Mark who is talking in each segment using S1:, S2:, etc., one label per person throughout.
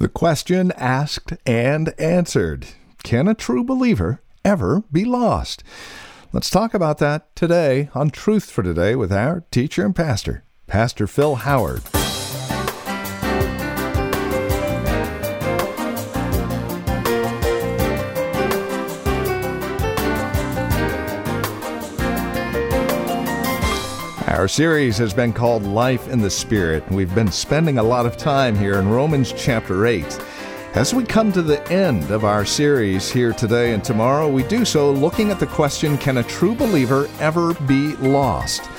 S1: The question asked and answered Can a true believer ever be lost? Let's talk about that today on Truth for Today with our teacher and pastor, Pastor Phil Howard. Our series has been called Life in the Spirit. and We've been spending a lot of time here in Romans chapter 8. As we come to the end of our series here today and tomorrow, we do so looking at the question Can a true believer ever be lost?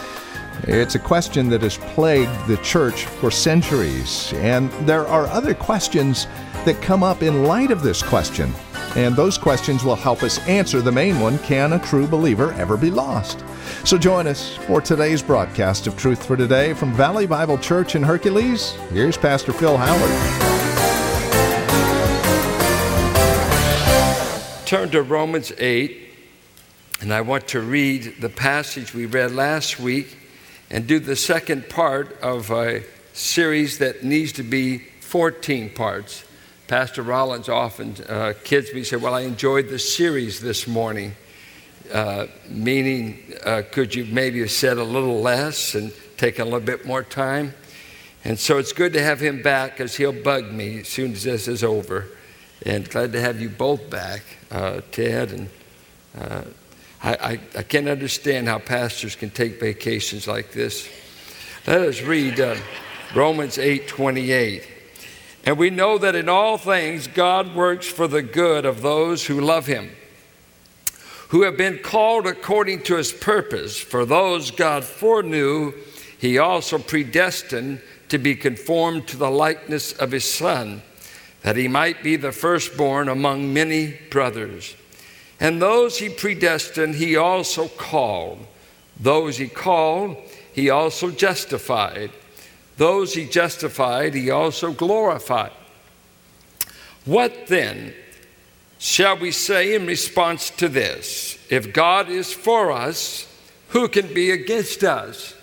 S1: It's a question that has plagued the church for centuries, and there are other questions that come up in light of this question. And those questions will help us answer the main one Can a true believer ever be lost? So join us for today's broadcast of Truth for Today from Valley Bible Church in Hercules. Here's Pastor Phil Howard.
S2: Turn to Romans 8, and I want to read the passage we read last week and do the second part of a series that needs to be 14 parts. Pastor Rollins often uh, kids me say, Well, I enjoyed the series this morning. Uh, meaning, uh, could you maybe have said a little less and taken a little bit more time? And so it's good to have him back because he'll bug me as soon as this is over. And glad to have you both back, uh, Ted. And uh, I, I, I, can't understand how pastors can take vacations like this. Let us read uh, Romans 8 28. And we know that in all things God works for the good of those who love him who have been called according to his purpose. For those God foreknew, he also predestined to be conformed to the likeness of his Son, that he might be the firstborn among many brothers. And those he predestined, he also called. Those he called, he also justified. Those he justified, he also glorified. What then shall we say in response to this? If God is for us, who can be against us?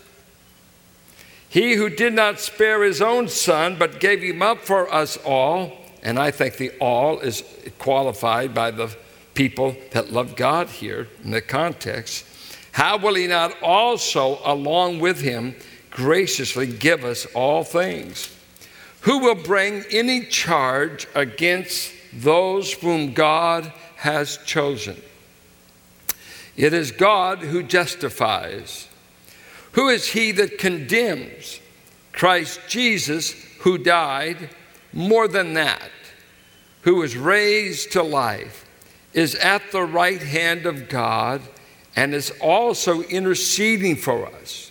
S2: He who did not spare his own son, but gave him up for us all, and I think the all is qualified by the people that love God here in the context, how will he not also, along with him, graciously give us all things? Who will bring any charge against those whom God has chosen. It is God who justifies. Who is he that condemns? Christ Jesus, who died, more than that, who was raised to life, is at the right hand of God and is also interceding for us.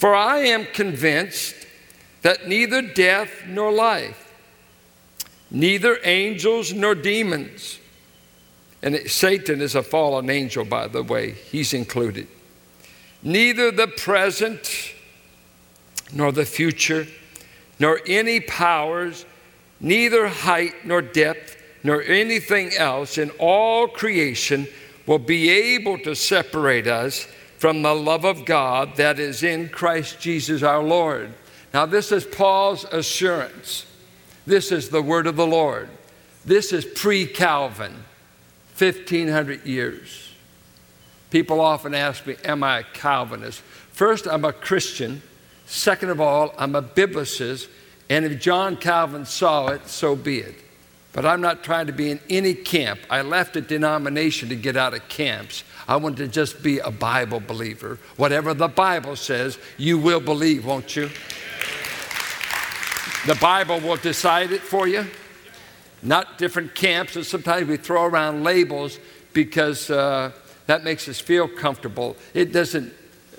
S2: For I am convinced that neither death nor life neither angels nor demons. And Satan is a fallen angel, by the way, he's included. Neither the present nor the future, nor any powers, neither height nor depth, nor anything else in all creation will be able to separate us from the love of God that is in Christ Jesus our Lord. Now, this is Paul's assurance. This is the word of the Lord. This is pre Calvin, 1500 years. People often ask me, Am I a Calvinist? First, I'm a Christian. Second of all, I'm a biblicist. And if John Calvin saw it, so be it. But I'm not trying to be in any camp. I left a denomination to get out of camps. I want to just be a Bible believer. Whatever the Bible says, you will believe, won't you? The Bible will decide it for you, not different camps. And sometimes we throw around labels because uh, that makes us feel comfortable. It doesn't,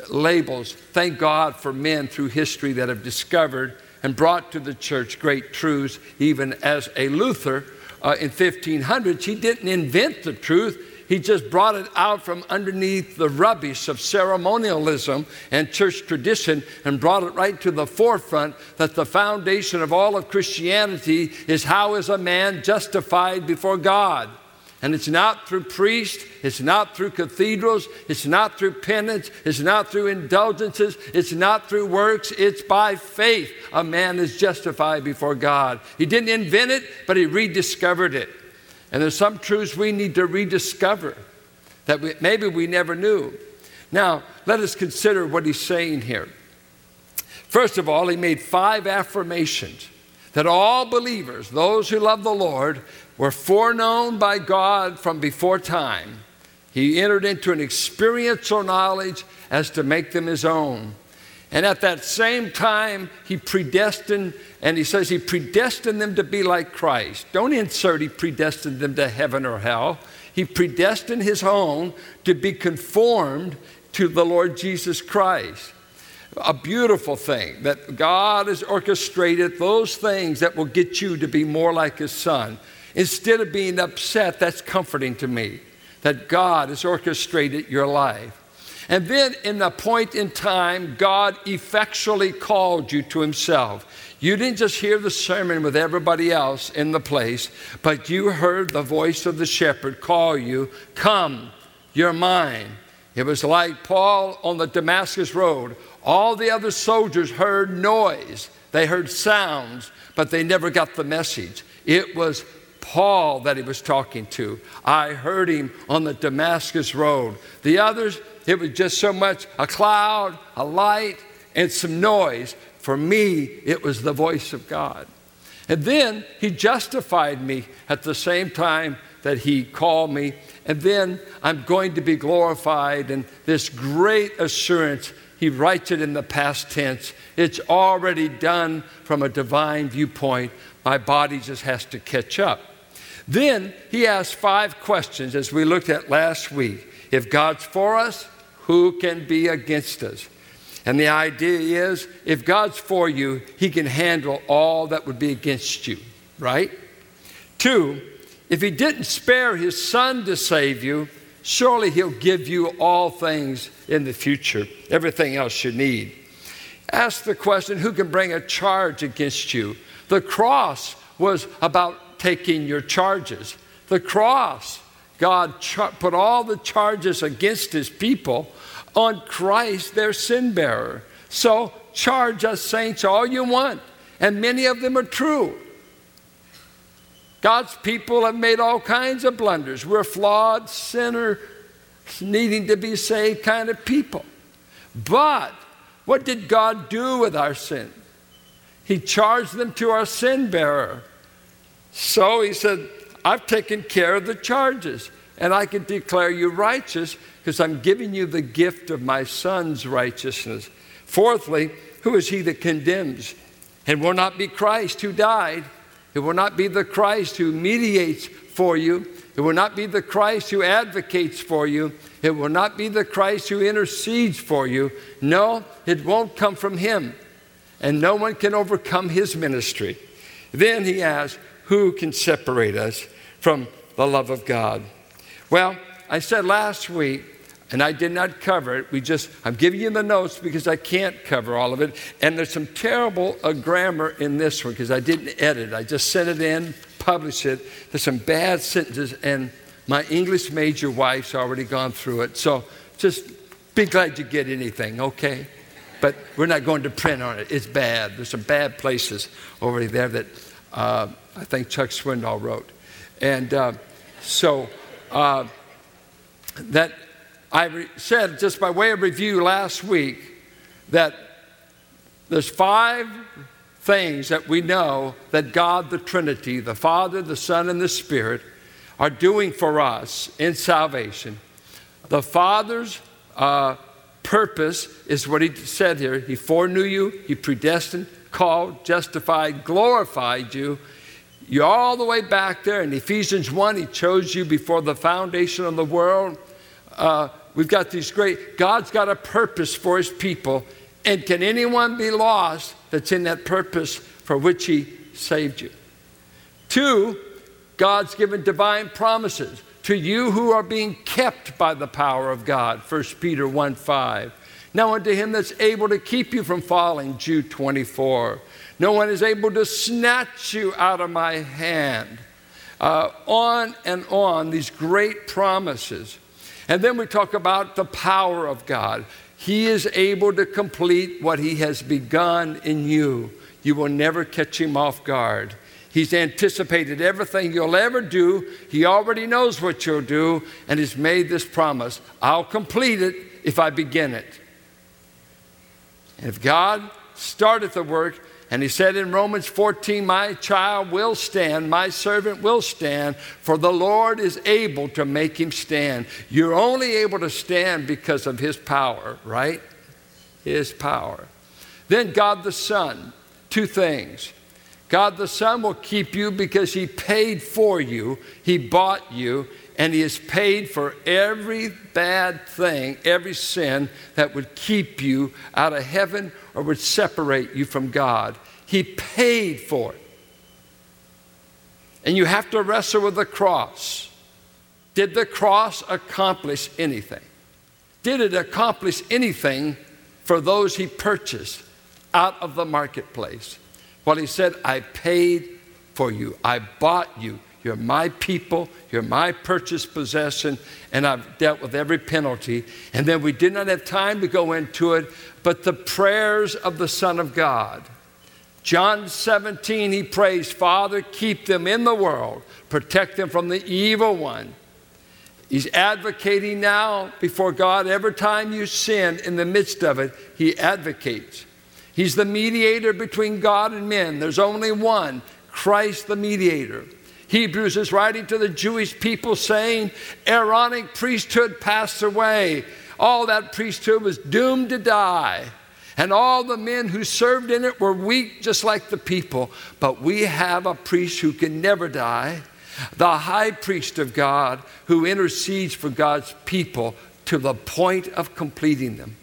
S2: labels, thank God for men through history that have discovered and brought to the church great truths, even as a Luther uh, in 1500. He didn't invent the truth, he just brought it out from underneath the rubbish of ceremonialism and church tradition and brought it right to the forefront that the foundation of all of Christianity is how is a man justified before God? And it's not through priests, it's not through cathedrals, it's not through penance, it's not through indulgences, it's not through works, it's by faith a man is justified before God. He didn't invent it, but he rediscovered it. And there's some truths we need to rediscover that we, maybe we never knew. Now, let us consider what he's saying here. First of all, he made five affirmations that all believers, those who love the Lord, were foreknown by God from before time. He entered into an experiential knowledge as to make them his own. And at that same time, he predestined, and he says he predestined them to be like Christ. Don't insert he predestined them to heaven or hell. He predestined his own to be conformed to the Lord Jesus Christ. A beautiful thing that God has orchestrated those things that will get you to be more like his son. Instead of being upset, that's comforting to me that God has orchestrated your life. And then, in the point in time, God effectually called you to Himself. You didn't just hear the sermon with everybody else in the place, but you heard the voice of the shepherd call you, Come, you're mine. It was like Paul on the Damascus Road. All the other soldiers heard noise, they heard sounds, but they never got the message. It was Paul that he was talking to. I heard him on the Damascus Road. The others, it was just so much a cloud, a light, and some noise. For me, it was the voice of God. And then he justified me at the same time that he called me. And then I'm going to be glorified. And this great assurance, he writes it in the past tense. It's already done from a divine viewpoint. My body just has to catch up. Then he asked five questions as we looked at last week. If God's for us, who can be against us? And the idea is if God's for you, he can handle all that would be against you, right? Two, if he didn't spare his son to save you, surely he'll give you all things in the future, everything else you need. Ask the question who can bring a charge against you? The cross was about taking your charges. The cross God put all the charges against his people on Christ, their sin bearer. So charge us, saints, all you want, and many of them are true. God's people have made all kinds of blunders. We're flawed, sinner, needing to be saved kind of people. But what did God do with our sin? He charged them to our sin bearer. So he said, I've taken care of the charges, and I can declare you righteous because I'm giving you the gift of my son's righteousness. Fourthly, who is he that condemns? It will not be Christ who died. It will not be the Christ who mediates for you. It will not be the Christ who advocates for you. It will not be the Christ who intercedes for you. No, it won't come from him. And no one can overcome his ministry. Then he asks, Who can separate us from the love of God. Well, I said last week, and I did not cover it. We just, I'm giving you the notes because I can't cover all of it. And there's some terrible uh, grammar in this one because I didn't edit. I just sent it in, published it. There's some bad sentences, and my English major wife's already gone through it. So just be glad you get anything, okay? But we're not going to print on it. It's bad. There's some bad places over there that uh, I think Chuck Swindoll wrote. And uh, so uh, that I re- said, just by way of review last week, that there's five things that we know that God, the Trinity, the Father, the Son, and the Spirit, are doing for us in salvation. The Father's uh, purpose is what He said here He foreknew you, He predestined, called, justified, glorified you you're all the way back there in Ephesians 1. He chose you before the foundation of the world. Uh, we've got these great, God's got a purpose for his people. And can anyone be lost that's in that purpose for which He saved you. Two, God's given divine promises to you who are being kept by the power of God, 1 Peter 1 5. Now unto him that's able to keep you from falling, Jude 24. No one is able to snatch you out of my hand. Uh, on and on, these great promises. And then we talk about the power of God. He is able to complete what He has begun in you. You will never catch Him off guard. He's anticipated everything you'll ever do. He already knows what you'll do, and He's made this promise I'll complete it if I begin it. And if God started the work, and he said in Romans 14, My child will stand, my servant will stand, for the Lord is able to make him stand. You're only able to stand because of his power, right? His power. Then God the Son, two things. God the Son will keep you because he paid for you, he bought you, and He has paid for every bad thing, every sin that would keep you out of heaven or would separate you from God. He paid for it. And you have to wrestle with the cross. Did the cross accomplish anything? Did it accomplish anything for those he purchased out of the marketplace? Well, he said, I paid for you, I bought you. You're my people. You're my purchased possession. And I've dealt with every penalty. And then we did not have time to go into it, but the prayers of the Son of God. John 17, he prays, Father, keep them in the world, protect them from the evil one. He's advocating now before God. Every time you sin in the midst of it, he advocates. He's the mediator between God and men. There's only one, Christ the mediator. Hebrews is writing to the Jewish people saying, Aaronic priesthood passed away. All that priesthood was doomed to die. And all the men who served in it were weak, just like the people. But we have a priest who can never die, the high priest of God who intercedes for God's people to the point of completing them.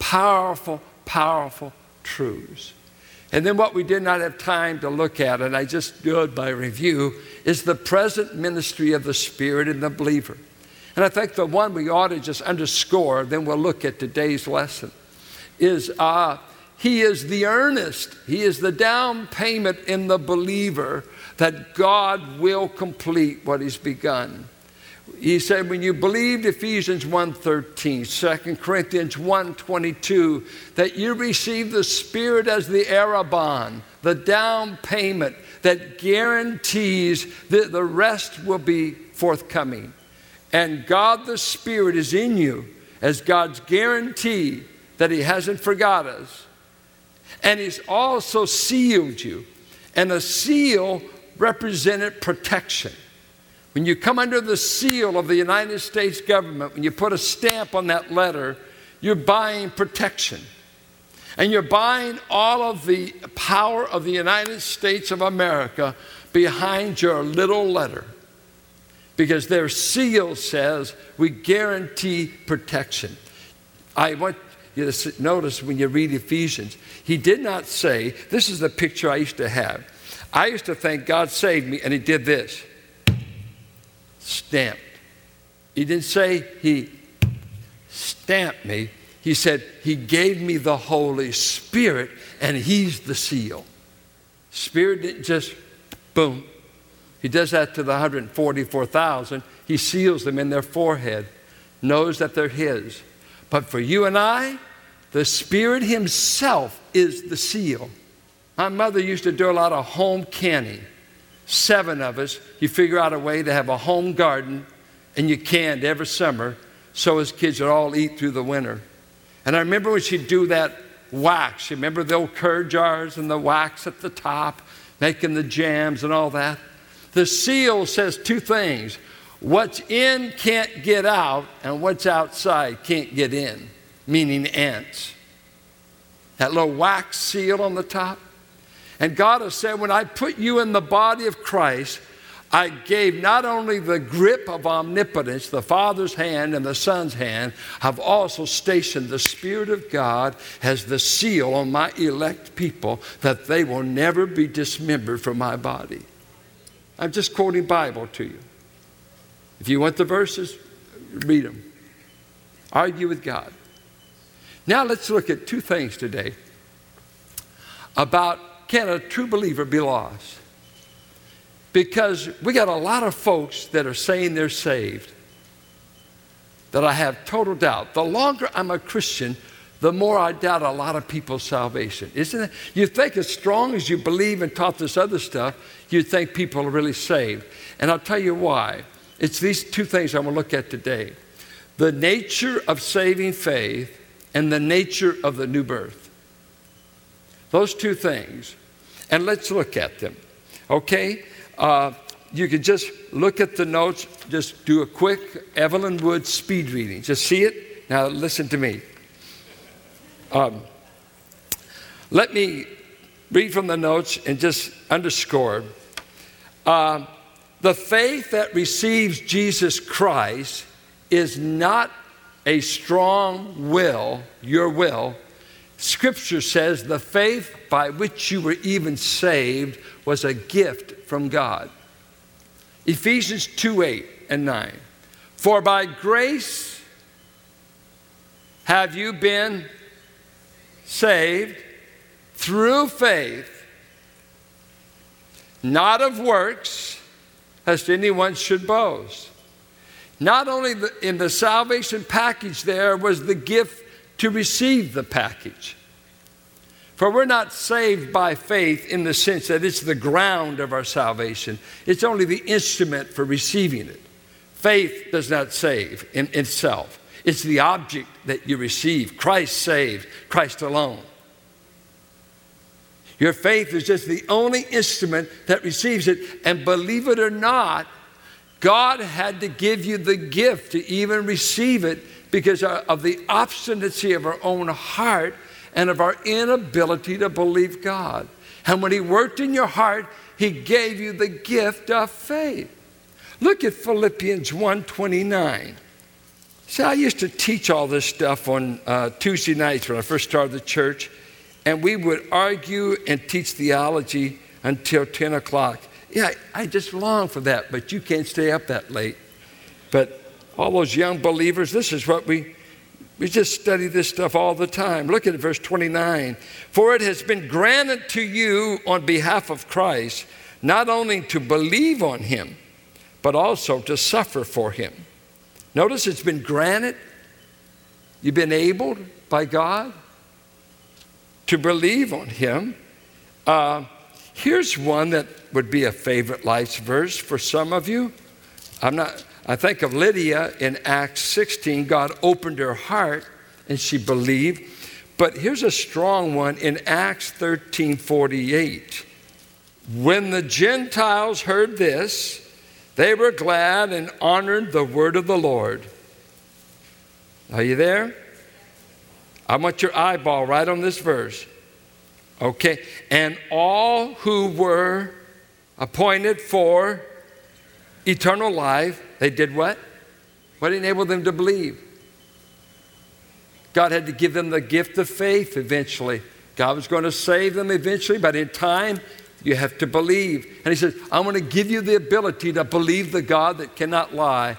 S2: Powerful, powerful truths. And then what we did not have time to look at, and I just do it by review, is the present ministry of the Spirit in the believer. And I think the one we ought to just underscore, then we'll look at today's lesson, is uh, He is the earnest, He is the down payment in the believer that God will complete what He's begun he said when you believed ephesians 1.13 2 corinthians 1.22 that you received the spirit as the arrabon the down payment that guarantees that the rest will be forthcoming. And god the spirit is in you as god's guarantee that he hasn't forgot us. And he's also sealed you and a seal represented protection when you come under the seal of the United States government, when you put a stamp on that letter, you're buying protection. And you're buying all of the power of the United States of America behind your little letter. Because their seal says we guarantee protection. I want you to notice when you read Ephesians, he did not say, This is the picture I used to have. I used to think God saved me and he did this stamped. He didn't say he stamped me. He said he gave me the Holy Spirit and he's the seal. Spirit didn't just boom. He does that to the 144,000. He seals them in their forehead, knows that they're his. But for you and I, the Spirit Himself is the seal. My mother used to do a lot of home canning seven of us, you figure out a way to have a home garden, and you canned every summer so his kids would all eat through the winter. And I remember when she'd do that wax. You remember the old Kerr jars and the wax at the top, making the jams and all that? The seal says two things what's in can't get out, and what's outside can't get in, meaning ants. That little wax seal on the top. And God has said, when I put you in the body of Christ, I gave not only the grip of omnipotence, the Father's hand and the Son's hand, I've also stationed the Spirit of God as the seal on my elect people that they will never be dismembered from my body. I'm just quoting Bible to you. If you want the verses, read them. Argue with God. Now let's look at two things today about can a true believer be lost? Because we got a lot of folks that are saying they're saved that I have total doubt. The longer I'm a Christian, the more I doubt a lot of people's salvation. Isn't it? You think as strong as you believe and taught this other stuff, you think people are really saved. And I'll tell you why. It's these two things I'm going to look at today the nature of saving faith and the nature of the new birth. Those two things. And let's look at them. Okay? Uh, you can just look at the notes, just do a quick Evelyn Wood speed reading. Just see it. Now, listen to me. Um, let me read from the notes and just underscore. Uh, the faith that receives Jesus Christ is not a strong will, your will. Scripture says the faith by which you were even saved was a gift from God. Ephesians 2 8 and 9. For by grace have you been saved through faith, not of works, lest anyone should boast. Not only in the salvation package, there was the gift to receive the package. For we're not saved by faith in the sense that it's the ground of our salvation, it's only the instrument for receiving it. Faith does not save in itself, it's the object that you receive. Christ saved, Christ alone. Your faith is just the only instrument that receives it. And believe it or not, God had to give you the gift to even receive it because of the obstinacy of our own heart and of our inability to believe God. And when He worked in your heart, He gave you the gift of faith. Look at Philippians 1:29. See, I used to teach all this stuff on uh, Tuesday nights when I first started the church, and we would argue and teach theology until 10 o'clock. Yeah, I just long for that, but you can't stay up that late. But all those young believers, this is what we we just study this stuff all the time. Look at verse 29. For it has been granted to you on behalf of Christ not only to believe on him, but also to suffer for him. Notice it's been granted. You've been able by God to believe on him. Uh, here's one that would be a favorite life's verse for some of you. I'm not, I think of Lydia in Acts 16. God opened her heart and she believed. But here's a strong one in Acts 13 48. When the Gentiles heard this, they were glad and honored the word of the Lord. Are you there? I want your eyeball right on this verse. Okay. And all who were appointed for eternal life they did what? What enabled them to believe? God had to give them the gift of faith eventually. God was going to save them eventually, but in time, you have to believe. And He says, I want to give you the ability to believe the God that cannot lie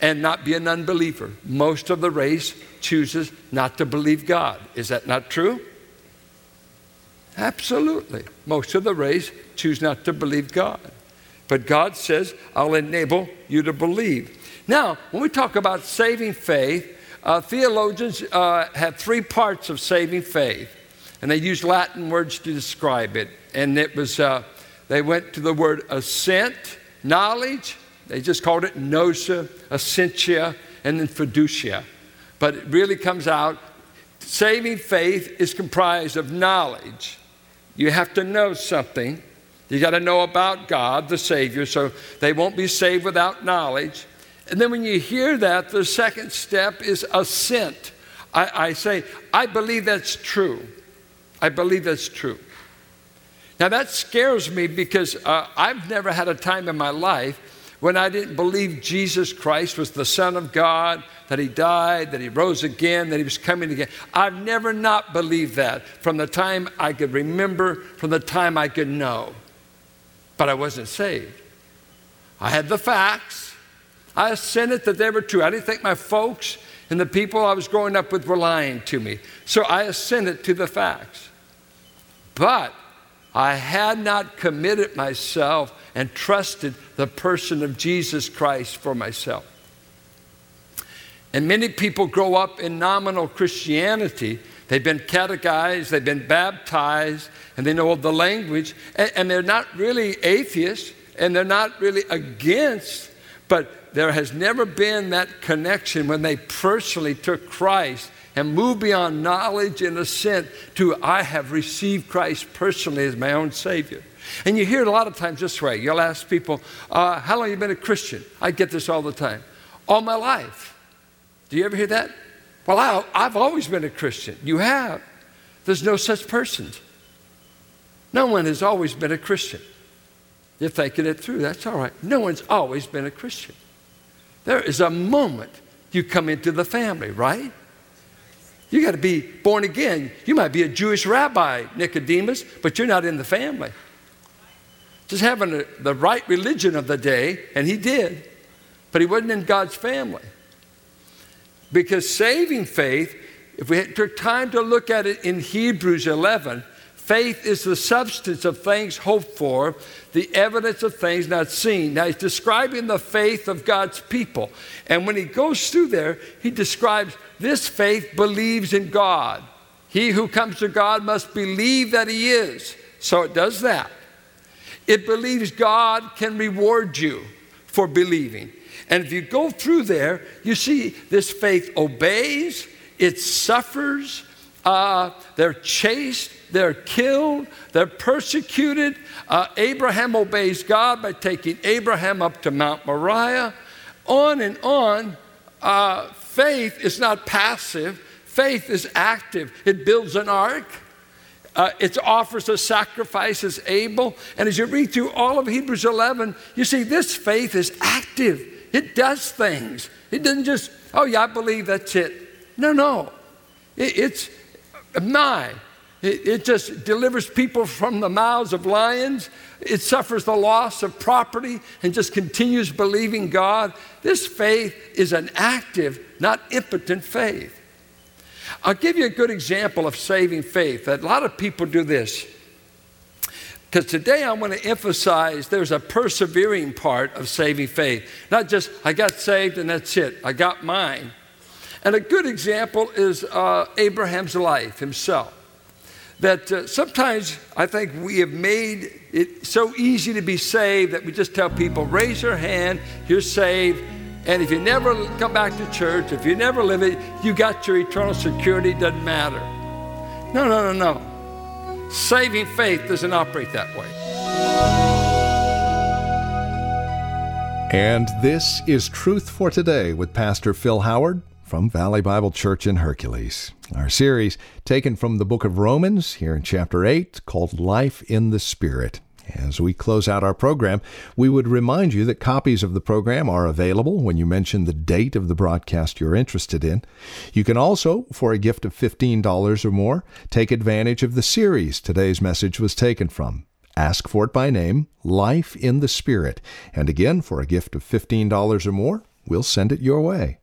S2: and not be an unbeliever. Most of the race chooses not to believe God. Is that not true? Absolutely. Most of the race choose not to believe God. But God says, I'll enable you to believe. Now, when we talk about saving faith, uh, theologians uh, have three parts of saving faith, and they use Latin words to describe it. And it was, uh, they went to the word assent, knowledge, they just called it nosa, essentia, and then fiducia. But it really comes out saving faith is comprised of knowledge. You have to know something. You got to know about God, the Savior, so they won't be saved without knowledge. And then when you hear that, the second step is assent. I, I say, I believe that's true. I believe that's true. Now that scares me because uh, I've never had a time in my life when I didn't believe Jesus Christ was the Son of God, that He died, that He rose again, that He was coming again. I've never not believed that from the time I could remember, from the time I could know. But I wasn't saved. I had the facts. I assented that they were true. I didn't think my folks and the people I was growing up with were lying to me. So I assented to the facts. But I had not committed myself and trusted the person of Jesus Christ for myself. And many people grow up in nominal Christianity. They've been catechized, they've been baptized, and they know the language, and, and they're not really atheists, and they're not really against, but there has never been that connection when they personally took Christ and move beyond knowledge and assent to I have received Christ personally as my own Savior. And you hear it a lot of times this way. You'll ask people, uh, How long have you been a Christian? I get this all the time. All my life. Do you ever hear that? Well, I, I've always been a Christian. You have. There's no such persons. No one has always been a Christian. You're thinking it through. That's all right. No one's always been a Christian. There is a moment you come into the family, right? You got to be born again. You might be a Jewish rabbi, Nicodemus, but you're not in the family. Just having a, the right religion of the day, and he did, but he wasn't in God's family. Because saving faith, if we took time to look at it in Hebrews 11, Faith is the substance of things hoped for, the evidence of things not seen. Now, he's describing the faith of God's people. And when he goes through there, he describes this faith believes in God. He who comes to God must believe that he is. So it does that. It believes God can reward you for believing. And if you go through there, you see this faith obeys, it suffers, uh, they're chased, they're killed, they're persecuted. Uh, Abraham obeys God by taking Abraham up to Mount Moriah. On and on. Uh, faith is not passive, faith is active. It builds an ark. Uh, it offers a sacrifice as Abel. And as you read through all of Hebrews 11, you see this faith is active. It does things. It doesn't just, oh, yeah, I believe that's it. No, no. It, it's, uh, my. It, it just delivers people from the mouths of lions. It suffers the loss of property and just continues believing God. This faith is an active, not impotent faith. I'll give you a good example of saving faith. A lot of people do this. Because today I want to emphasize there's a persevering part of saving faith. Not just, I got saved and that's it, I got mine. And a good example is uh, Abraham's life himself. That uh, sometimes I think we have made it so easy to be saved that we just tell people, raise your hand, you're saved. And if you never come back to church, if you never live it, you got your eternal security, doesn't matter. No, no, no, no. Saving faith doesn't operate that way.
S1: And this is Truth for Today with Pastor Phil Howard from Valley Bible Church in Hercules. Our series taken from the book of Romans here in chapter 8 called Life in the Spirit. As we close out our program, we would remind you that copies of the program are available when you mention the date of the broadcast you're interested in. You can also, for a gift of $15 or more, take advantage of the series today's message was taken from. Ask for it by name, Life in the Spirit. And again, for a gift of $15 or more, we'll send it your way.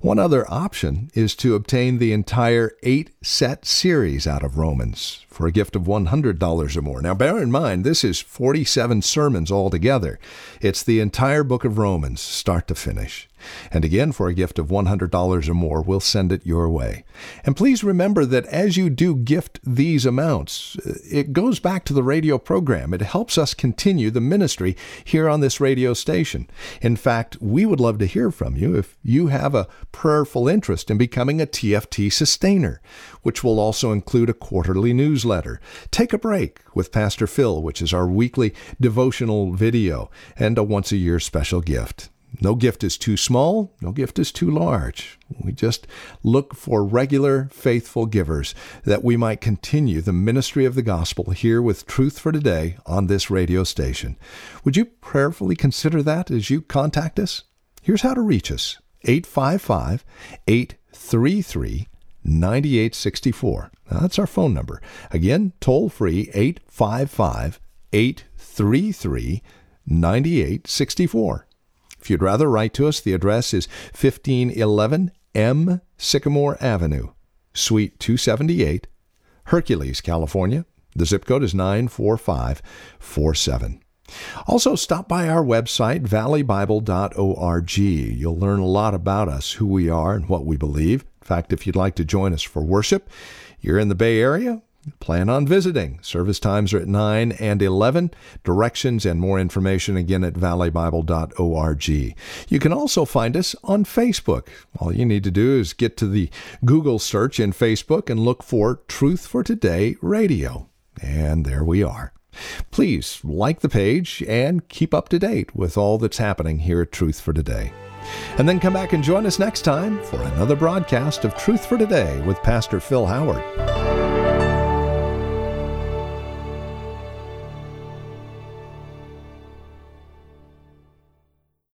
S1: One other option is to obtain the entire eight set series out of Romans for a gift of $100 or more. Now, bear in mind, this is 47 sermons altogether. It's the entire book of Romans, start to finish. And again, for a gift of $100 or more, we'll send it your way. And please remember that as you do gift these amounts, uh, it goes back to the radio program. It helps us continue the ministry here on this radio station. In fact, we would love to hear from you if you have a prayerful interest in becoming a TFT sustainer, which will also include a quarterly newsletter. Take a break with Pastor Phil, which is our weekly devotional video, and a once a year special gift. No gift is too small, no gift is too large. We just look for regular, faithful givers that we might continue the ministry of the gospel here with Truth for Today on this radio station. Would you prayerfully consider that as you contact us? Here's how to reach us 855 833 9864. That's our phone number. Again, toll free 855 833 9864. If you'd rather write to us, the address is 1511 M Sycamore Avenue, Suite 278, Hercules, California. The zip code is 94547. Also, stop by our website, valleybible.org. You'll learn a lot about us, who we are, and what we believe. In fact, if you'd like to join us for worship, you're in the Bay Area, Plan on visiting. Service times are at 9 and 11. Directions and more information again at valleybible.org. You can also find us on Facebook. All you need to do is get to the Google search in Facebook and look for Truth for Today Radio. And there we are. Please like the page and keep up to date with all that's happening here at Truth for Today. And then come back and join us next time for another broadcast of Truth for Today with Pastor Phil Howard.